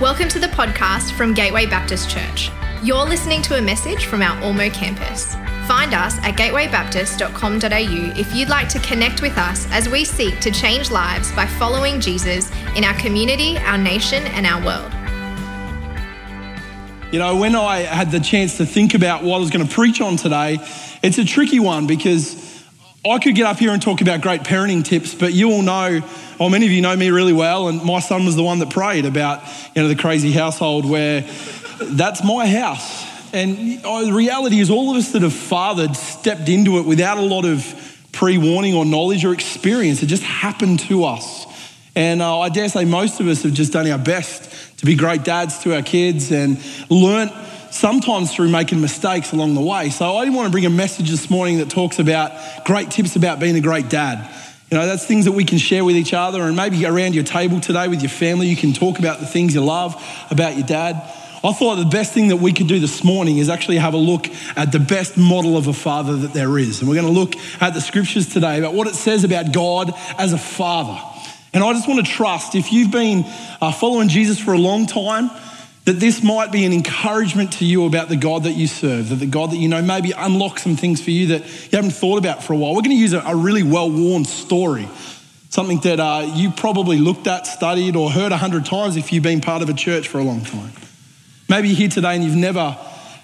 Welcome to the podcast from Gateway Baptist Church. You're listening to a message from our Ormeau campus. Find us at gatewaybaptist.com.au if you'd like to connect with us as we seek to change lives by following Jesus in our community, our nation, and our world. You know, when I had the chance to think about what I was going to preach on today, it's a tricky one because I could get up here and talk about great parenting tips, but you all know, or many of you know me really well, and my son was the one that prayed about, you know, the crazy household where that's my house. And the reality is, all of us that have fathered stepped into it without a lot of pre warning or knowledge or experience. It just happened to us. And uh, I dare say most of us have just done our best to be great dads to our kids and learnt sometimes through making mistakes along the way. So I want to bring a message this morning that talks about great tips about being a great dad. You know, that's things that we can share with each other, and maybe around your table today with your family, you can talk about the things you love about your dad. I thought the best thing that we could do this morning is actually have a look at the best model of a father that there is. And we're going to look at the scriptures today about what it says about God as a father. And I just want to trust if you've been uh, following Jesus for a long time, that this might be an encouragement to you about the God that you serve, that the God that you know maybe unlock some things for you that you haven't thought about for a while. We're going to use a, a really well worn story, something that uh, you probably looked at, studied, or heard a hundred times if you've been part of a church for a long time. Maybe you're here today and you've never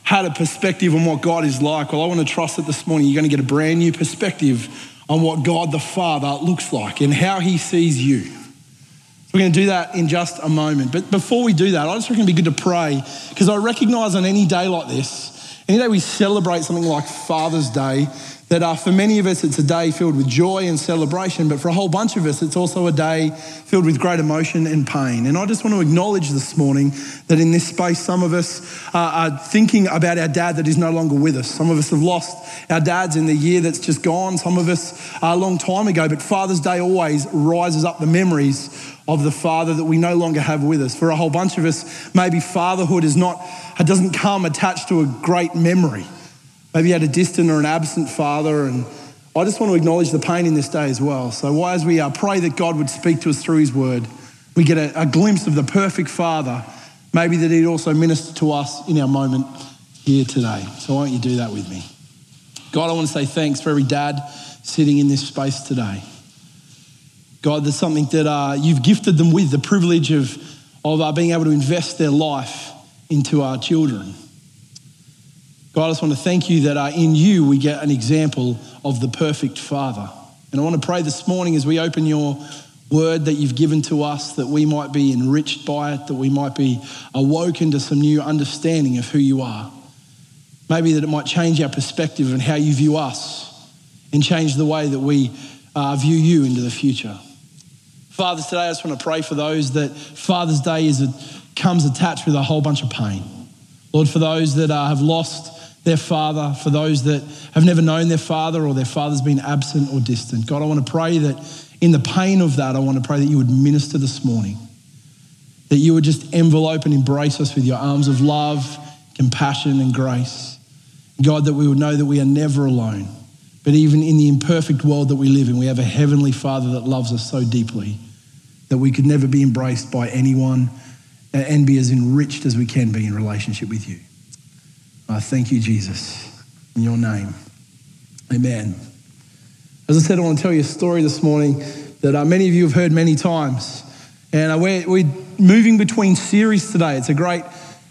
had a perspective on what God is like. Well, I want to trust that this morning you're going to get a brand new perspective on what God the Father looks like and how he sees you. We're going to do that in just a moment. But before we do that, I just reckon it'd be good to pray because I recognize on any day like this, any day we celebrate something like Father's Day, that uh, for many of us it's a day filled with joy and celebration, but for a whole bunch of us it's also a day filled with great emotion and pain. And I just want to acknowledge this morning that in this space, some of us are thinking about our dad that is no longer with us. Some of us have lost our dads in the year that's just gone. Some of us a long time ago, but Father's Day always rises up the memories of the father that we no longer have with us. For a whole bunch of us, maybe fatherhood is not, doesn't come attached to a great memory. Maybe you had a distant or an absent father, and I just want to acknowledge the pain in this day as well. So, why, as we uh, pray that God would speak to us through His Word, we get a, a glimpse of the perfect Father, maybe that He'd also minister to us in our moment here today. So, why don't you do that with me? God, I want to say thanks for every dad sitting in this space today. God, there's something that uh, you've gifted them with the privilege of, of uh, being able to invest their life into our children. God, I just want to thank you that uh, in you we get an example of the perfect Father. And I want to pray this morning as we open your word that you've given to us that we might be enriched by it, that we might be awoken to some new understanding of who you are. Maybe that it might change our perspective and how you view us and change the way that we uh, view you into the future. Fathers, today I just want to pray for those that Father's Day is a, comes attached with a whole bunch of pain. Lord, for those that uh, have lost their father, for those that have never known their father or their father's been absent or distant. God, I want to pray that in the pain of that, I want to pray that you would minister this morning, that you would just envelope and embrace us with your arms of love, compassion, and grace. God, that we would know that we are never alone. But even in the imperfect world that we live in, we have a heavenly Father that loves us so deeply that we could never be embraced by anyone and be as enriched as we can be in relationship with you. I thank you, Jesus, in your name. Amen. As I said, I want to tell you a story this morning that uh, many of you have heard many times. And uh, we're, we're moving between series today. It's a great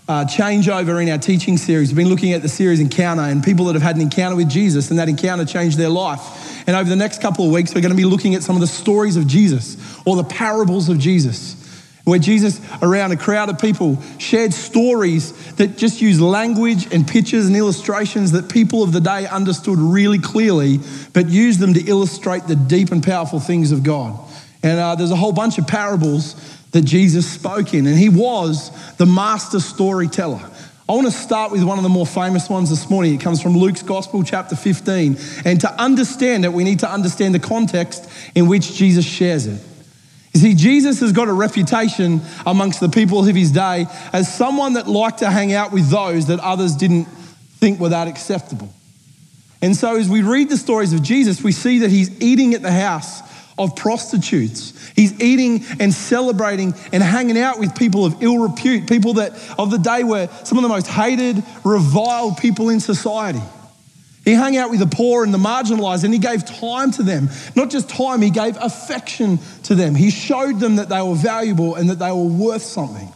uh, changeover in our teaching series. We've been looking at the series Encounter and people that have had an encounter with Jesus and that encounter changed their life. And over the next couple of weeks, we're going to be looking at some of the stories of Jesus or the parables of Jesus where Jesus, around a crowd of people, shared stories that just used language and pictures and illustrations that people of the day understood really clearly, but used them to illustrate the deep and powerful things of God. And uh, there's a whole bunch of parables that Jesus spoke in, and he was the master storyteller. I want to start with one of the more famous ones this morning. It comes from Luke's Gospel, chapter 15. And to understand it, we need to understand the context in which Jesus shares it. You see, Jesus has got a reputation amongst the people of his day as someone that liked to hang out with those that others didn't think were that acceptable. And so, as we read the stories of Jesus, we see that he's eating at the house of prostitutes. He's eating and celebrating and hanging out with people of ill repute, people that of the day were some of the most hated, reviled people in society. He hung out with the poor and the marginalized and he gave time to them. Not just time, he gave affection to them. He showed them that they were valuable and that they were worth something.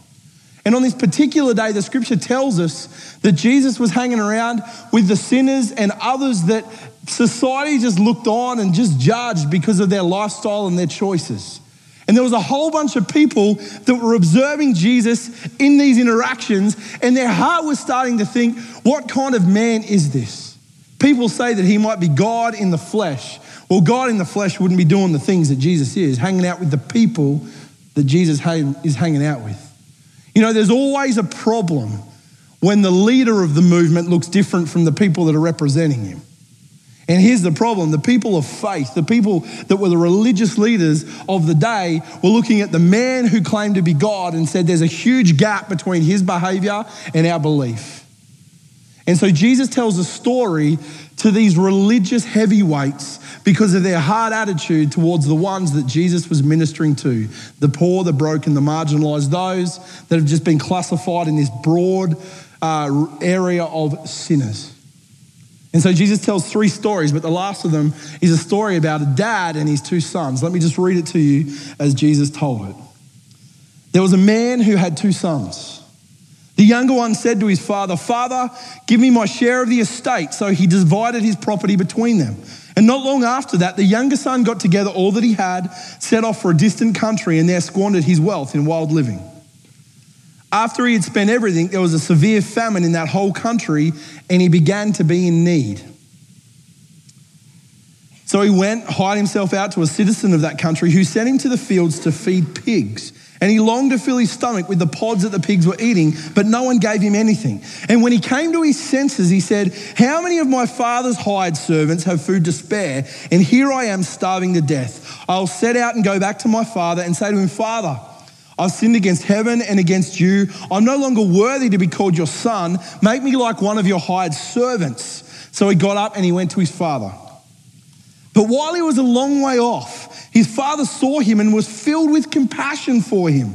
And on this particular day, the scripture tells us that Jesus was hanging around with the sinners and others that society just looked on and just judged because of their lifestyle and their choices. And there was a whole bunch of people that were observing Jesus in these interactions, and their heart was starting to think, what kind of man is this? People say that he might be God in the flesh. Well, God in the flesh wouldn't be doing the things that Jesus is, hanging out with the people that Jesus is hanging out with. You know, there's always a problem when the leader of the movement looks different from the people that are representing him. And here's the problem the people of faith, the people that were the religious leaders of the day, were looking at the man who claimed to be God and said there's a huge gap between his behavior and our belief. And so Jesus tells a story to these religious heavyweights because of their hard attitude towards the ones that Jesus was ministering to the poor, the broken, the marginalized, those that have just been classified in this broad uh, area of sinners. And so Jesus tells three stories, but the last of them is a story about a dad and his two sons. Let me just read it to you as Jesus told it. There was a man who had two sons. The younger one said to his father, Father, give me my share of the estate. So he divided his property between them. And not long after that, the younger son got together all that he had, set off for a distant country, and there squandered his wealth in wild living. After he had spent everything, there was a severe famine in that whole country, and he began to be in need. So he went, hired himself out to a citizen of that country who sent him to the fields to feed pigs. And he longed to fill his stomach with the pods that the pigs were eating, but no one gave him anything. And when he came to his senses, he said, How many of my father's hired servants have food to spare? And here I am starving to death. I'll set out and go back to my father and say to him, Father, I've sinned against heaven and against you. I'm no longer worthy to be called your son. Make me like one of your hired servants. So he got up and he went to his father. But while he was a long way off, his father saw him and was filled with compassion for him.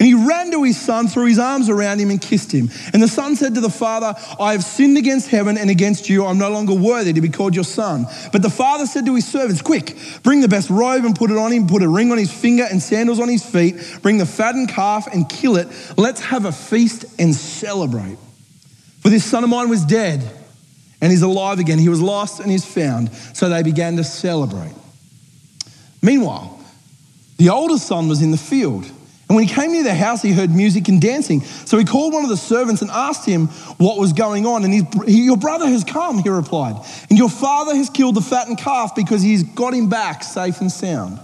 And he ran to his son, threw his arms around him, and kissed him. And the son said to the father, I have sinned against heaven and against you. I'm no longer worthy to be called your son. But the father said to his servants, Quick, bring the best robe and put it on him, put a ring on his finger and sandals on his feet, bring the fattened calf and kill it. Let's have a feast and celebrate. For this son of mine was dead and he's alive again. He was lost and he's found. So they began to celebrate. Meanwhile, the older son was in the field. And when he came near the house, he heard music and dancing. So he called one of the servants and asked him what was going on. And he, Your brother has come, he replied. And your father has killed the fattened calf because he's got him back safe and sound.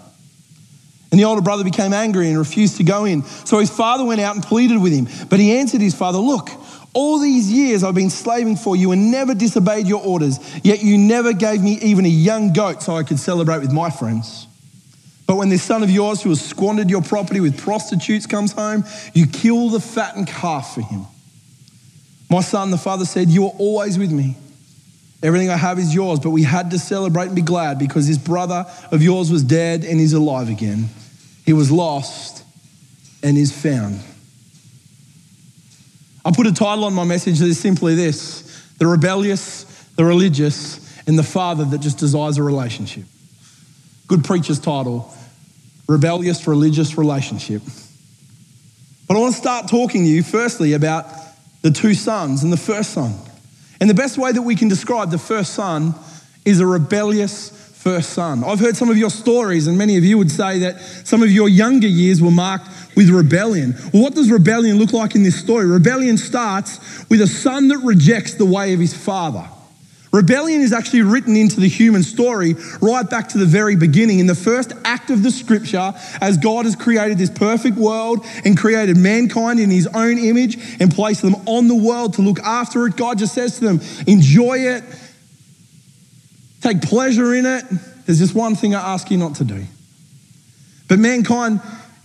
And the older brother became angry and refused to go in. So his father went out and pleaded with him. But he answered his father, Look, all these years I've been slaving for you and never disobeyed your orders, yet you never gave me even a young goat so I could celebrate with my friends. But when this son of yours who has squandered your property with prostitutes comes home, you kill the fattened calf for him. My son, the father said, You are always with me. Everything I have is yours, but we had to celebrate and be glad because this brother of yours was dead and is alive again. He was lost and is found. I put a title on my message that is simply this the rebellious, the religious, and the father that just desires a relationship. Good preacher's title rebellious religious relationship. But I want to start talking to you firstly about the two sons and the first son. And the best way that we can describe the first son is a rebellious first son. I've heard some of your stories, and many of you would say that some of your younger years were marked with rebellion. Well, what does rebellion look like in this story? Rebellion starts with a son that rejects the way of his father. Rebellion is actually written into the human story right back to the very beginning. In the first act of the scripture, as God has created this perfect world and created mankind in his own image and placed them on the world to look after it, God just says to them, enjoy it, take pleasure in it. There's just one thing I ask you not to do. But mankind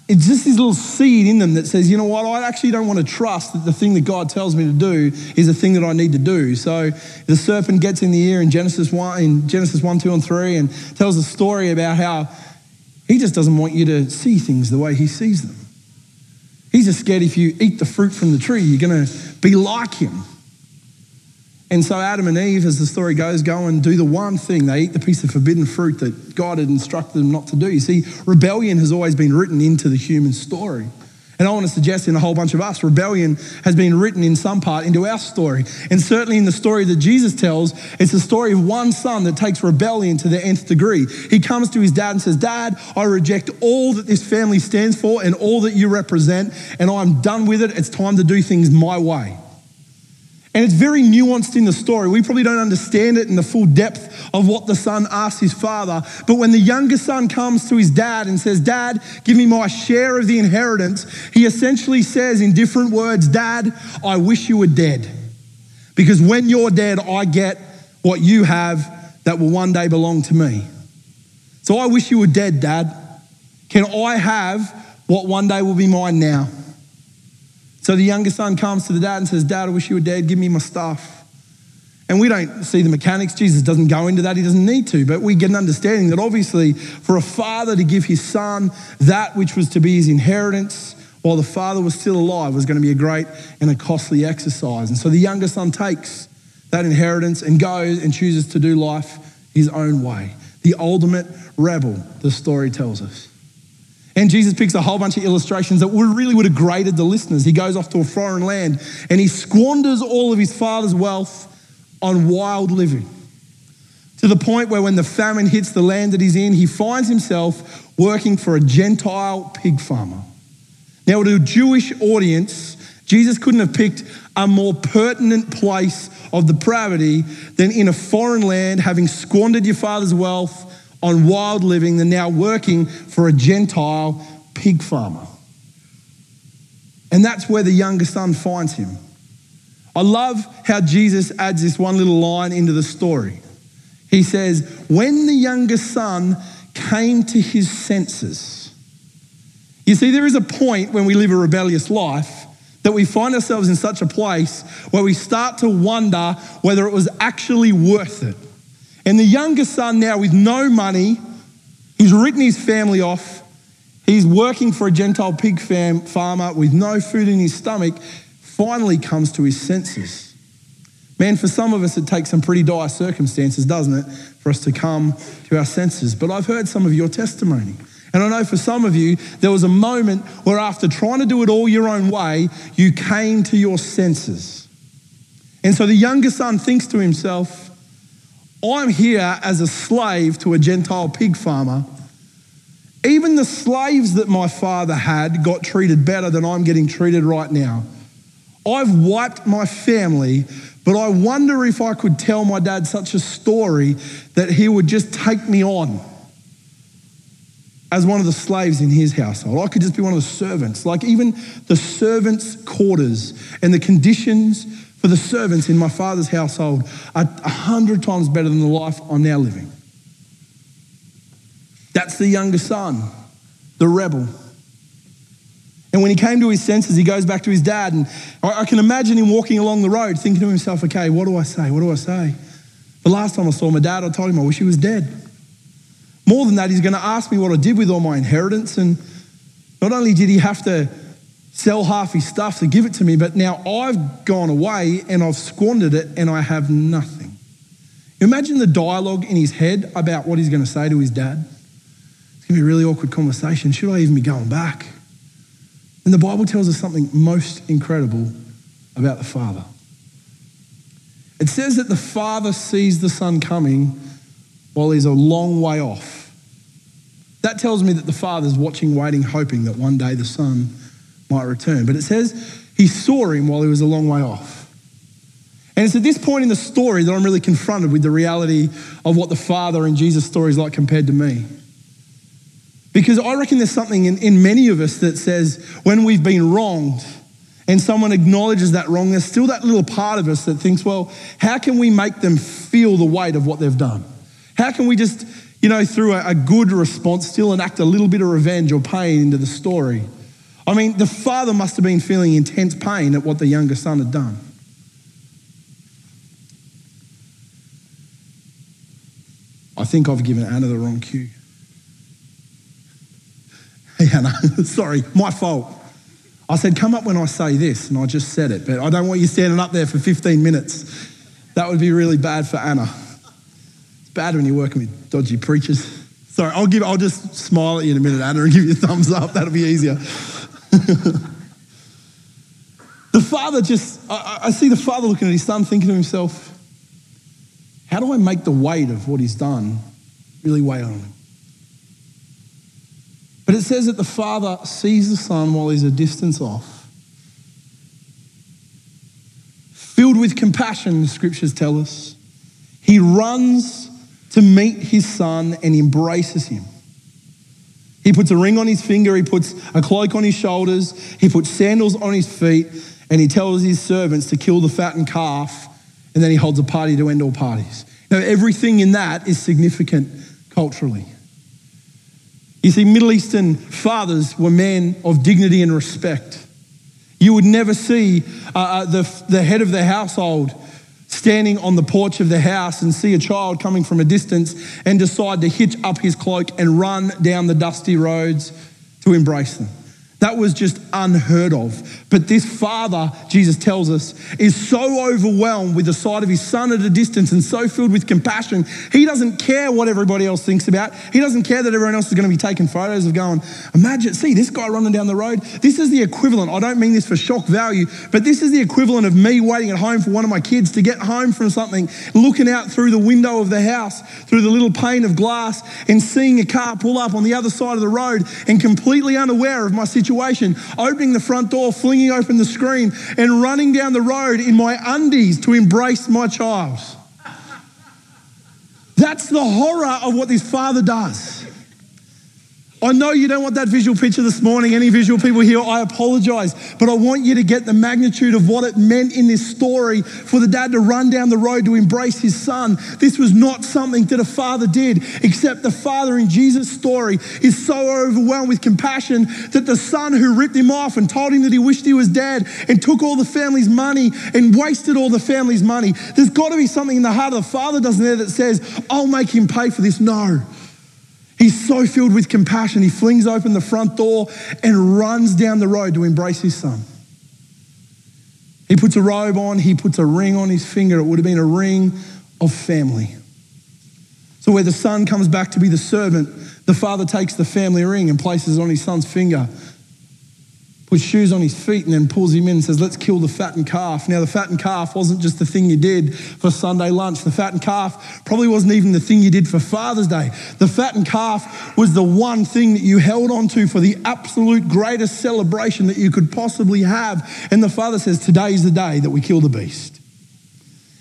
it's just this little seed in them that says, you know what, I actually don't want to trust that the thing that God tells me to do is the thing that I need to do. So the serpent gets in the ear in Genesis 1, in Genesis 1, 2, and 3, and tells a story about how He just doesn't want you to see things the way he sees them. He's just scared if you eat the fruit from the tree, you're going to be like him. And so Adam and Eve, as the story goes, go and do the one thing. They eat the piece of forbidden fruit that God had instructed them not to do. You see, rebellion has always been written into the human story. And I want to suggest in a whole bunch of us, rebellion has been written in some part into our story. And certainly in the story that Jesus tells, it's the story of one son that takes rebellion to the nth degree. He comes to his dad and says, Dad, I reject all that this family stands for and all that you represent, and I'm done with it. It's time to do things my way. And it's very nuanced in the story. We probably don't understand it in the full depth of what the son asks his father. But when the younger son comes to his dad and says, Dad, give me my share of the inheritance, he essentially says in different words, Dad, I wish you were dead. Because when you're dead, I get what you have that will one day belong to me. So I wish you were dead, Dad. Can I have what one day will be mine now? So the younger son comes to the dad and says, Dad, I wish you were dead. Give me my stuff. And we don't see the mechanics. Jesus doesn't go into that. He doesn't need to. But we get an understanding that obviously, for a father to give his son that which was to be his inheritance while the father was still alive was going to be a great and a costly exercise. And so the younger son takes that inheritance and goes and chooses to do life his own way. The ultimate rebel, the story tells us. And Jesus picks a whole bunch of illustrations that really would have grated the listeners. He goes off to a foreign land and he squanders all of his father's wealth on wild living. To the point where when the famine hits the land that he's in, he finds himself working for a Gentile pig farmer. Now, to a Jewish audience, Jesus couldn't have picked a more pertinent place of depravity than in a foreign land, having squandered your father's wealth on wild living than now working for a Gentile pig farmer. And that's where the younger son finds him. I love how Jesus adds this one little line into the story. He says, When the younger son came to his senses. You see, there is a point when we live a rebellious life that we find ourselves in such a place where we start to wonder whether it was actually worth it. And the younger son, now with no money, he's written his family off. He's working for a Gentile pig fam- farmer with no food in his stomach, finally comes to his senses. Man, for some of us, it takes some pretty dire circumstances, doesn't it, for us to come to our senses. But I've heard some of your testimony. And I know for some of you, there was a moment where after trying to do it all your own way, you came to your senses. And so the younger son thinks to himself, I'm here as a slave to a Gentile pig farmer. Even the slaves that my father had got treated better than I'm getting treated right now. I've wiped my family, but I wonder if I could tell my dad such a story that he would just take me on as one of the slaves in his household. I could just be one of the servants. Like even the servants' quarters and the conditions for the servants in my father's household are a hundred times better than the life I'm now living. That's the younger son, the rebel. And when he came to his senses, he goes back to his dad. And I can imagine him walking along the road thinking to himself, okay, what do I say? What do I say? The last time I saw my dad, I told him I wish he was dead. More than that, he's going to ask me what I did with all my inheritance. And not only did he have to sell half his stuff to give it to me, but now I've gone away and I've squandered it and I have nothing. Imagine the dialogue in his head about what he's going to say to his dad. It's going to be a really awkward conversation. Should I even be going back? And the Bible tells us something most incredible about the Father. It says that the Father sees the Son coming while he's a long way off. That tells me that the Father's watching, waiting, hoping that one day the Son might return. But it says he saw him while he was a long way off. And it's at this point in the story that I'm really confronted with the reality of what the Father in Jesus' story is like compared to me. Because I reckon there's something in, in many of us that says when we've been wronged and someone acknowledges that wrong, there's still that little part of us that thinks, well, how can we make them feel the weight of what they've done? How can we just, you know, through a, a good response, still enact a little bit of revenge or pain into the story? I mean, the father must have been feeling intense pain at what the younger son had done. I think I've given Anna the wrong cue. Hey, Hannah, sorry, my fault. I said, come up when I say this, and I just said it, but I don't want you standing up there for 15 minutes. That would be really bad for Anna. It's bad when you're working with dodgy preachers. Sorry, I'll give. I'll just smile at you in a minute, Anna, and give you a thumbs up. That'll be easier. The father just, I, I see the father looking at his son, thinking to himself, how do I make the weight of what he's done really weigh on him? But it says that the father sees the son while he's a distance off. Filled with compassion, the scriptures tell us, he runs to meet his son and embraces him. He puts a ring on his finger, he puts a cloak on his shoulders, he puts sandals on his feet, and he tells his servants to kill the fattened calf, and then he holds a party to end all parties. Now, everything in that is significant culturally. You see, Middle Eastern fathers were men of dignity and respect. You would never see uh, uh, the, the head of the household standing on the porch of the house and see a child coming from a distance and decide to hitch up his cloak and run down the dusty roads to embrace them. That was just unheard of. But this father, Jesus tells us, is so overwhelmed with the sight of his son at a distance and so filled with compassion, he doesn't care what everybody else thinks about. He doesn't care that everyone else is going to be taking photos of going, imagine, see this guy running down the road. This is the equivalent. I don't mean this for shock value, but this is the equivalent of me waiting at home for one of my kids to get home from something, looking out through the window of the house, through the little pane of glass, and seeing a car pull up on the other side of the road and completely unaware of my situation opening the front door, flinging open the screen, and running down the road in my undies to embrace my child. That's the horror of what this father does. I know you don't want that visual picture this morning. Any visual people here, I apologize. But I want you to get the magnitude of what it meant in this story for the dad to run down the road to embrace his son. This was not something that a father did, except the father in Jesus' story is so overwhelmed with compassion that the son who ripped him off and told him that he wished he was dead and took all the family's money and wasted all the family's money. There's got to be something in the heart of the father, doesn't there, that says, I'll make him pay for this. No. He's so filled with compassion, he flings open the front door and runs down the road to embrace his son. He puts a robe on, he puts a ring on his finger. It would have been a ring of family. So, where the son comes back to be the servant, the father takes the family ring and places it on his son's finger puts shoes on his feet and then pulls him in and says, Let's kill the fattened calf. Now, the fattened calf wasn't just the thing you did for Sunday lunch. The fattened calf probably wasn't even the thing you did for Father's Day. The fattened calf was the one thing that you held on to for the absolute greatest celebration that you could possibly have. And the father says, Today's the day that we kill the beast.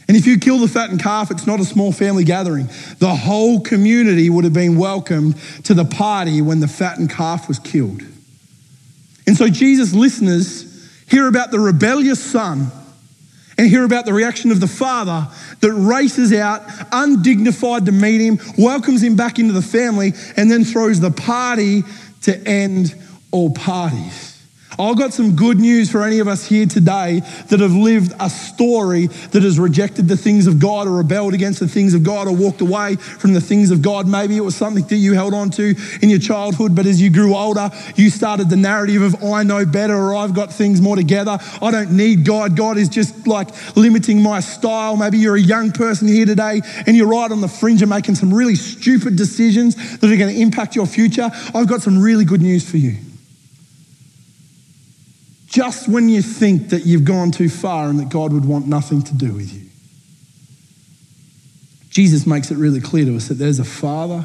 And if you kill the fattened calf, it's not a small family gathering. The whole community would have been welcomed to the party when the fattened calf was killed. And so Jesus' listeners hear about the rebellious son and hear about the reaction of the father that races out undignified to meet him, welcomes him back into the family, and then throws the party to end all parties. I've got some good news for any of us here today that have lived a story that has rejected the things of God or rebelled against the things of God or walked away from the things of God. Maybe it was something that you held on to in your childhood, but as you grew older, you started the narrative of, I know better or I've got things more together. I don't need God. God is just like limiting my style. Maybe you're a young person here today and you're right on the fringe of making some really stupid decisions that are going to impact your future. I've got some really good news for you just when you think that you've gone too far and that God would want nothing to do with you. Jesus makes it really clear to us that there's a Father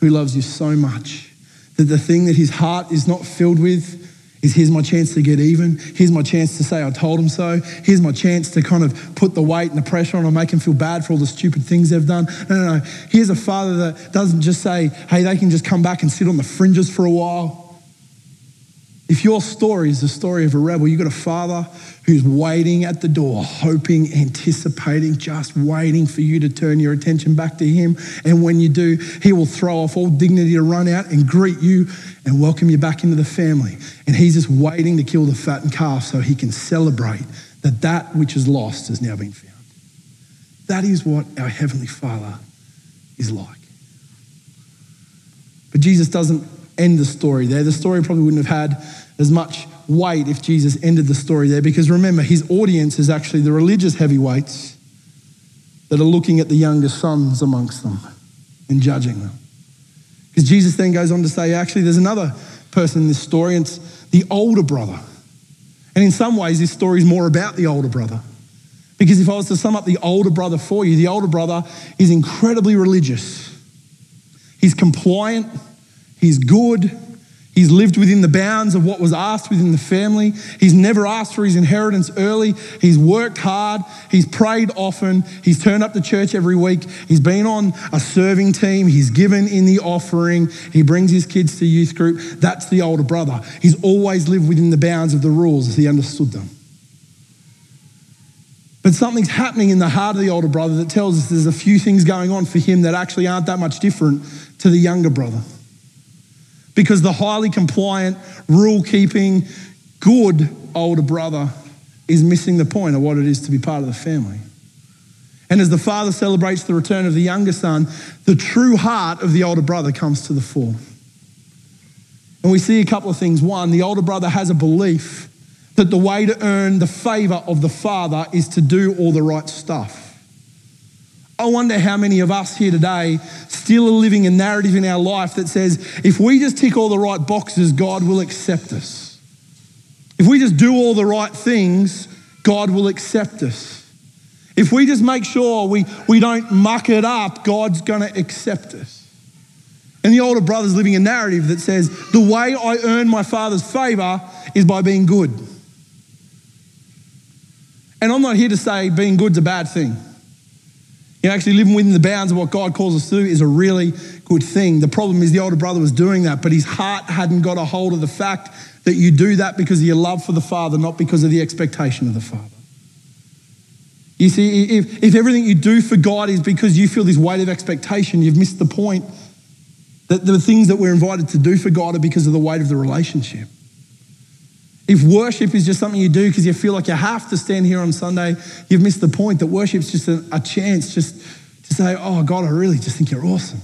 who loves you so much that the thing that his heart is not filled with is here's my chance to get even. Here's my chance to say I told him so. Here's my chance to kind of put the weight and the pressure on and make him feel bad for all the stupid things they've done. No, no, no. Here's a father that doesn't just say, hey, they can just come back and sit on the fringes for a while. If your story is the story of a rebel, you've got a father who's waiting at the door, hoping, anticipating, just waiting for you to turn your attention back to him. And when you do, he will throw off all dignity to run out and greet you and welcome you back into the family. And he's just waiting to kill the fattened calf so he can celebrate that that which is lost has now been found. That is what our Heavenly Father is like. But Jesus doesn't end the story there. The story probably wouldn't have had as much weight if Jesus ended the story there because remember, his audience is actually the religious heavyweights that are looking at the younger sons amongst them and judging them. Because Jesus then goes on to say, actually, there's another person in this story, and it's the older brother. And in some ways, this story is more about the older brother. Because if I was to sum up the older brother for you, the older brother is incredibly religious. He's compliant, he's good, He's lived within the bounds of what was asked within the family. He's never asked for his inheritance early. He's worked hard. He's prayed often. He's turned up to church every week. He's been on a serving team. He's given in the offering. He brings his kids to youth group. That's the older brother. He's always lived within the bounds of the rules as he understood them. But something's happening in the heart of the older brother that tells us there's a few things going on for him that actually aren't that much different to the younger brother because the highly compliant, rule keeping, good older brother is missing the point of what it is to be part of the family. And as the father celebrates the return of the younger son, the true heart of the older brother comes to the fore. And we see a couple of things. One, the older brother has a belief that the way to earn the favor of the father is to do all the right stuff. I wonder how many of us here today still are living a narrative in our life that says if we just tick all the right boxes, God will accept us. If we just do all the right things, God will accept us. If we just make sure we, we don't muck it up, God's going to accept us. And the older brother's living a narrative that says the way I earn my father's favor is by being good. And I'm not here to say being good's a bad thing. You know, actually living within the bounds of what God calls us to is a really good thing. The problem is the older brother was doing that, but his heart hadn't got a hold of the fact that you do that because of your love for the Father, not because of the expectation of the Father. You see, if, if everything you do for God is because you feel this weight of expectation, you've missed the point that the things that we're invited to do for God are because of the weight of the relationship. If worship is just something you do because you feel like you have to stand here on Sunday, you've missed the point that worship's just a, a chance just to say, oh, God, I really just think you're awesome.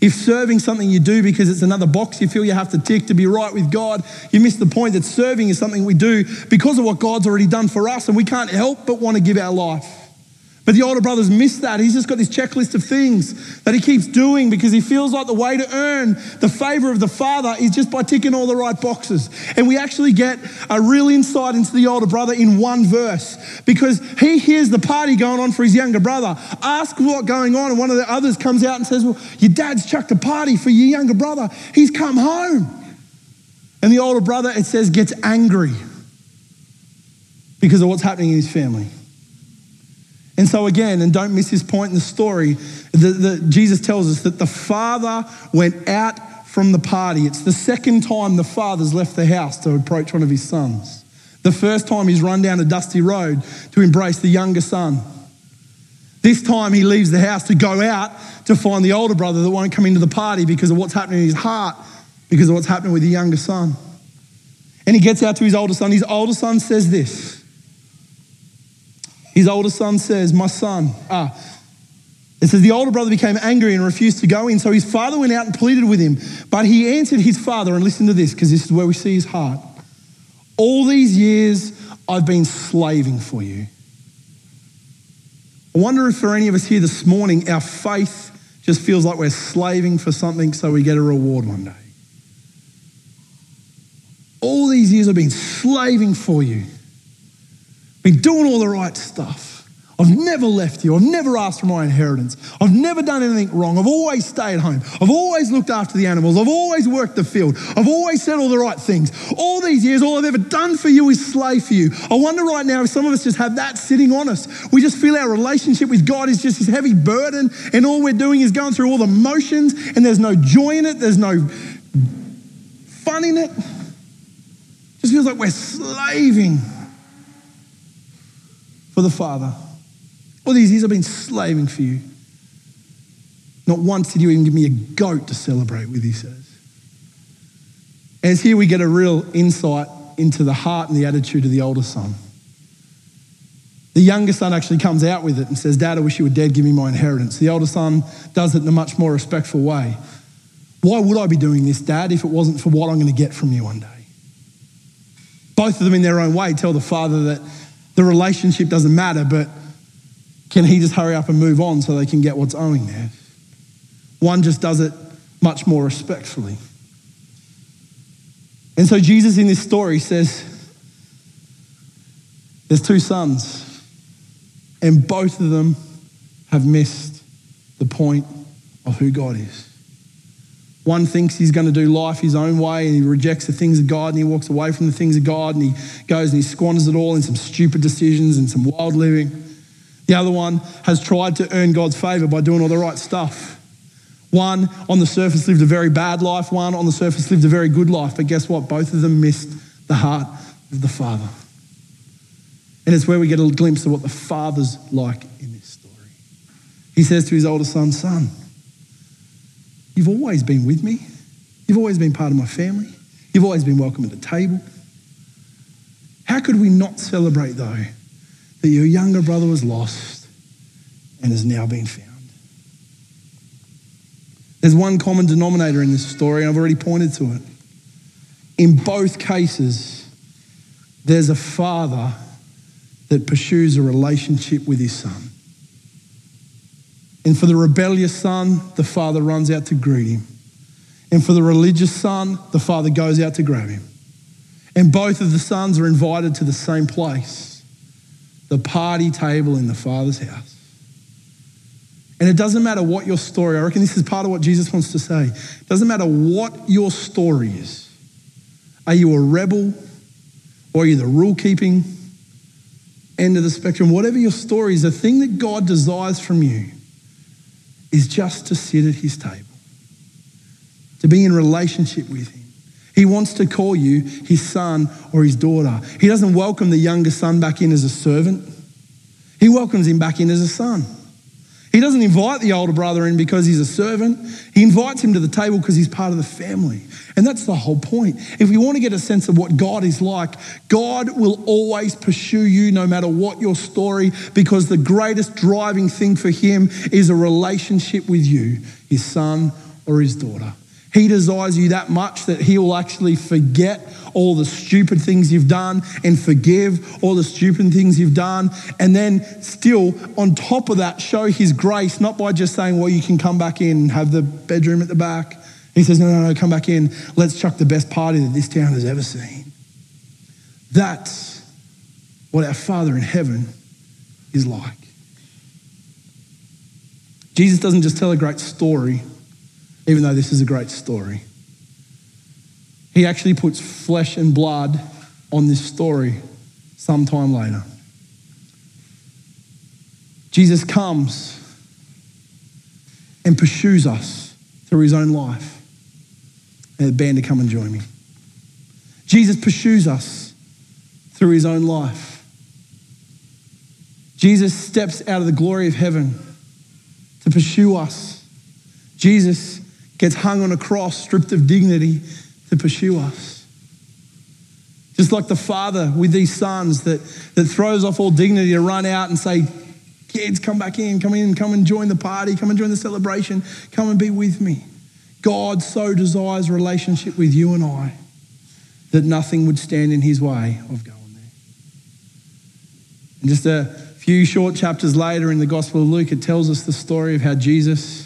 If serving something you do because it's another box you feel you have to tick to be right with God, you miss the point that serving is something we do because of what God's already done for us, and we can't help but want to give our life. But the older brother's missed that. He's just got this checklist of things that he keeps doing because he feels like the way to earn the favor of the father is just by ticking all the right boxes. And we actually get a real insight into the older brother in one verse because he hears the party going on for his younger brother. Ask what's going on, and one of the others comes out and says, Well, your dad's chucked a party for your younger brother. He's come home. And the older brother, it says, gets angry because of what's happening in his family. And so, again, and don't miss his point in the story, the, the, Jesus tells us that the father went out from the party. It's the second time the father's left the house to approach one of his sons. The first time he's run down a dusty road to embrace the younger son. This time he leaves the house to go out to find the older brother that won't come into the party because of what's happening in his heart, because of what's happening with the younger son. And he gets out to his older son. His older son says this his older son says, My son, ah, it says, the older brother became angry and refused to go in. So his father went out and pleaded with him. But he answered his father, and listen to this, because this is where we see his heart. All these years I've been slaving for you. I wonder if for any of us here this morning, our faith just feels like we're slaving for something so we get a reward one day. All these years I've been slaving for you been doing all the right stuff. I've never left you. I've never asked for my inheritance. I've never done anything wrong. I've always stayed home. I've always looked after the animals. I've always worked the field. I've always said all the right things. All these years, all I've ever done for you is slay for you. I wonder right now if some of us just have that sitting on us. We just feel our relationship with God is just this heavy burden, and all we're doing is going through all the motions, and there's no joy in it, there's no fun in it. it just feels like we're slaving for the Father. All these years I've been slaving for you. Not once did you even give me a goat to celebrate with, he says. And here we get a real insight into the heart and the attitude of the older son. The younger son actually comes out with it and says, Dad, I wish you were dead, give me my inheritance. The older son does it in a much more respectful way. Why would I be doing this, Dad, if it wasn't for what I'm going to get from you one day? Both of them, in their own way, tell the father that the relationship doesn't matter, but can he just hurry up and move on so they can get what's owing there? One just does it much more respectfully. And so Jesus in this story says, There's two sons, and both of them have missed the point of who God is. One thinks he's going to do life his own way and he rejects the things of God and he walks away from the things of God and he goes and he squanders it all in some stupid decisions and some wild living. The other one has tried to earn God's favor by doing all the right stuff. One on the surface lived a very bad life, one on the surface lived a very good life. But guess what? Both of them missed the heart of the Father. And it's where we get a glimpse of what the Father's like in this story. He says to his older son, Son, you've always been with me. You've always been part of my family. You've always been welcome at the table. How could we not celebrate, though, that your younger brother was lost and has now been found? There's one common denominator in this story, and I've already pointed to it. In both cases, there's a father that pursues a relationship with his son. And for the rebellious son, the father runs out to greet him. And for the religious son, the father goes out to grab him. And both of the sons are invited to the same place the party table in the father's house. And it doesn't matter what your story, I reckon this is part of what Jesus wants to say. It doesn't matter what your story is. Are you a rebel or are you the rule keeping end of the spectrum? Whatever your story is, the thing that God desires from you is just to sit at his table, to be in relationship with him. He wants to call you his son or his daughter. He doesn't welcome the younger son back in as a servant, he welcomes him back in as a son. He doesn't invite the older brother in because he's a servant. He invites him to the table because he's part of the family. And that's the whole point. If we want to get a sense of what God is like, God will always pursue you no matter what your story, because the greatest driving thing for him is a relationship with you, his son or his daughter. He desires you that much that he will actually forget all the stupid things you've done and forgive all the stupid things you've done. And then, still, on top of that, show his grace, not by just saying, well, you can come back in have the bedroom at the back. He says, no, no, no, come back in. Let's chuck the best party that this town has ever seen. That's what our Father in heaven is like. Jesus doesn't just tell a great story even though this is a great story. He actually puts flesh and blood on this story sometime later. Jesus comes and pursues us through his own life. And the band to come and join me. Jesus pursues us through his own life. Jesus steps out of the glory of heaven to pursue us. Jesus gets hung on a cross, stripped of dignity to pursue us. Just like the father with these sons that, that throws off all dignity to run out and say, Kids, come back in, come in, come and join the party, come and join the celebration, come and be with me. God so desires relationship with you and I that nothing would stand in his way of going there. And just a few short chapters later in the Gospel of Luke, it tells us the story of how Jesus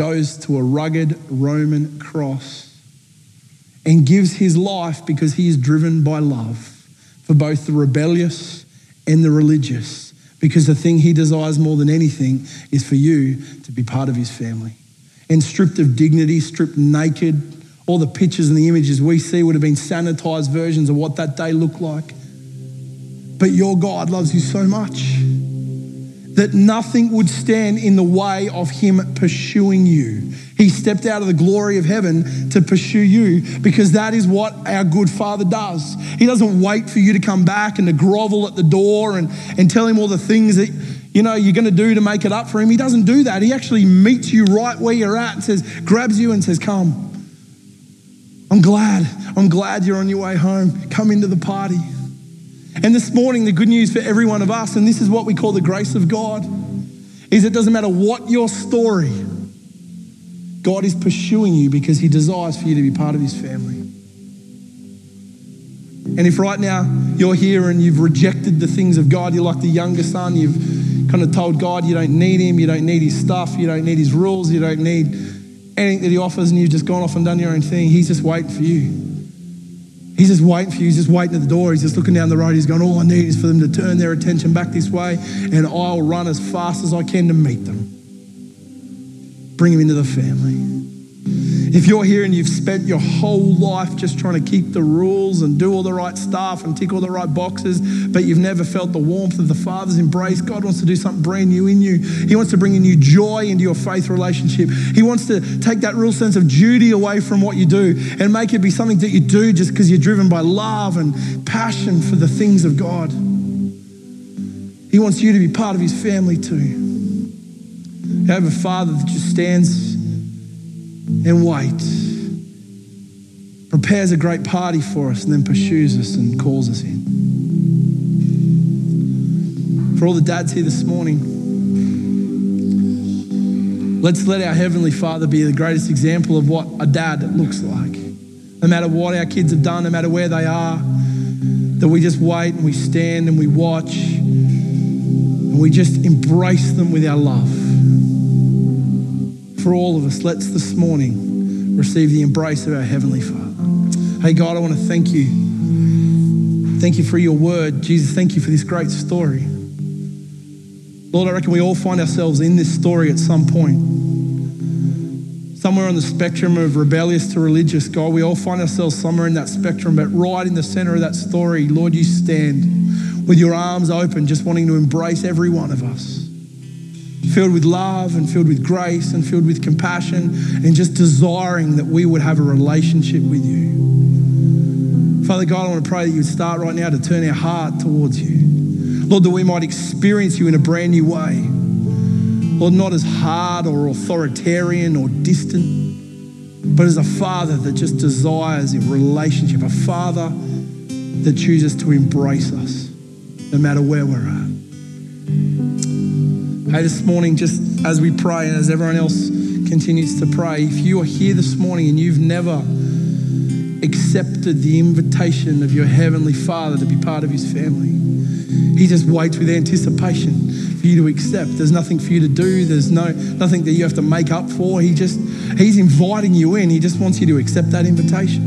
goes to a rugged Roman cross and gives his life because he is driven by love for both the rebellious and the religious. Because the thing he desires more than anything is for you to be part of his family. And stripped of dignity, stripped naked, all the pictures and the images we see would have been sanitized versions of what that day looked like. But your God loves you so much that nothing would stand in the way of him pursuing you. He stepped out of the glory of heaven to pursue you because that is what our good Father does. He doesn't wait for you to come back and to grovel at the door and, and tell him all the things that you know you're going to do to make it up for him. He doesn't do that. He actually meets you right where you're at and says, grabs you and says, Come. I'm glad. I'm glad you're on your way home. Come into the party. And this morning, the good news for every one of us, and this is what we call the grace of God, is it doesn't matter what your story, God is pursuing you because He desires for you to be part of His family. And if right now you're here and you've rejected the things of God, you're like the younger son, you've kind of told God you don't need Him, you don't need His stuff, you don't need His rules, you don't need anything that He offers, and you've just gone off and done your own thing, He's just waiting for you. He's just waiting for you. He's just waiting at the door. He's just looking down the road. He's going, All I need is for them to turn their attention back this way, and I'll run as fast as I can to meet them. Bring them into the family. If you're here and you've spent your whole life just trying to keep the rules and do all the right stuff and tick all the right boxes, but you've never felt the warmth of the Father's embrace, God wants to do something brand new in you. He wants to bring a new joy into your faith relationship. He wants to take that real sense of duty away from what you do and make it be something that you do just because you're driven by love and passion for the things of God. He wants you to be part of His family too. You have a Father that just stands and wait. Prepares a great party for us and then pursues us and calls us in. For all the dads here this morning, let's let our Heavenly Father be the greatest example of what a dad looks like. No matter what our kids have done, no matter where they are, that we just wait and we stand and we watch and we just embrace them with our love for all of us, let's this morning receive the embrace of our Heavenly Father. Hey, God, I want to thank you. Thank you for your word. Jesus, thank you for this great story. Lord, I reckon we all find ourselves in this story at some point. Somewhere on the spectrum of rebellious to religious, God, we all find ourselves somewhere in that spectrum, but right in the center of that story, Lord, you stand with your arms open, just wanting to embrace every one of us filled with love and filled with grace and filled with compassion and just desiring that we would have a relationship with you. Father God, I want to pray that you would start right now to turn our heart towards you. Lord, that we might experience you in a brand new way. Lord, not as hard or authoritarian or distant, but as a father that just desires a relationship, a father that chooses to embrace us no matter where we're at. Hey, this morning, just as we pray and as everyone else continues to pray, if you are here this morning and you've never accepted the invitation of your Heavenly Father to be part of His family, He just waits with anticipation for you to accept. There's nothing for you to do, there's no, nothing that you have to make up for. He just, He's inviting you in, He just wants you to accept that invitation.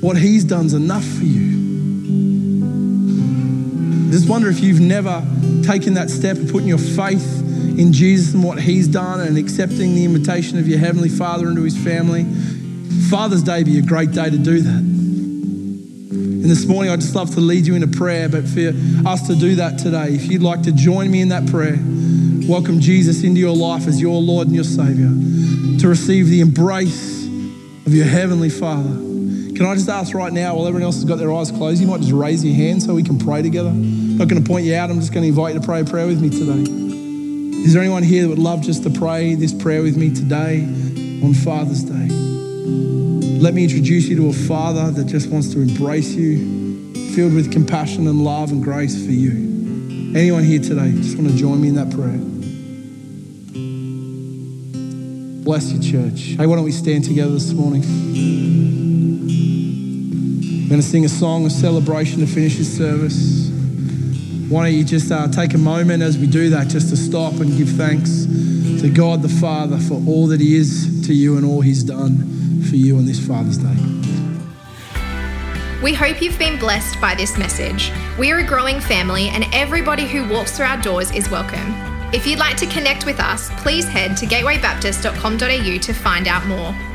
What He's done's enough for you. Just wonder if you've never taken that step of putting your faith in Jesus and what He's done and accepting the invitation of your Heavenly Father into His family, Father's Day be a great day to do that. And this morning, I'd just love to lead you in a prayer, but for us to do that today, if you'd like to join me in that prayer, welcome Jesus into your life as your Lord and your Savior, to receive the embrace of your Heavenly Father. Can I just ask right now, while everyone else has got their eyes closed, you might just raise your hand so we can pray together? I'm not going to point you out. I'm just going to invite you to pray a prayer with me today. Is there anyone here that would love just to pray this prayer with me today on Father's Day? Let me introduce you to a Father that just wants to embrace you, filled with compassion and love and grace for you. Anyone here today, just want to join me in that prayer? Bless you, church. Hey, why don't we stand together this morning? We're going to sing a song of celebration to finish this service why don't you just uh, take a moment as we do that just to stop and give thanks to God the Father for all that He is to you and all He's done for you on this Father's Day. We hope you've been blessed by this message. We are a growing family, and everybody who walks through our doors is welcome. If you'd like to connect with us, please head to gatewaybaptist.com.au to find out more.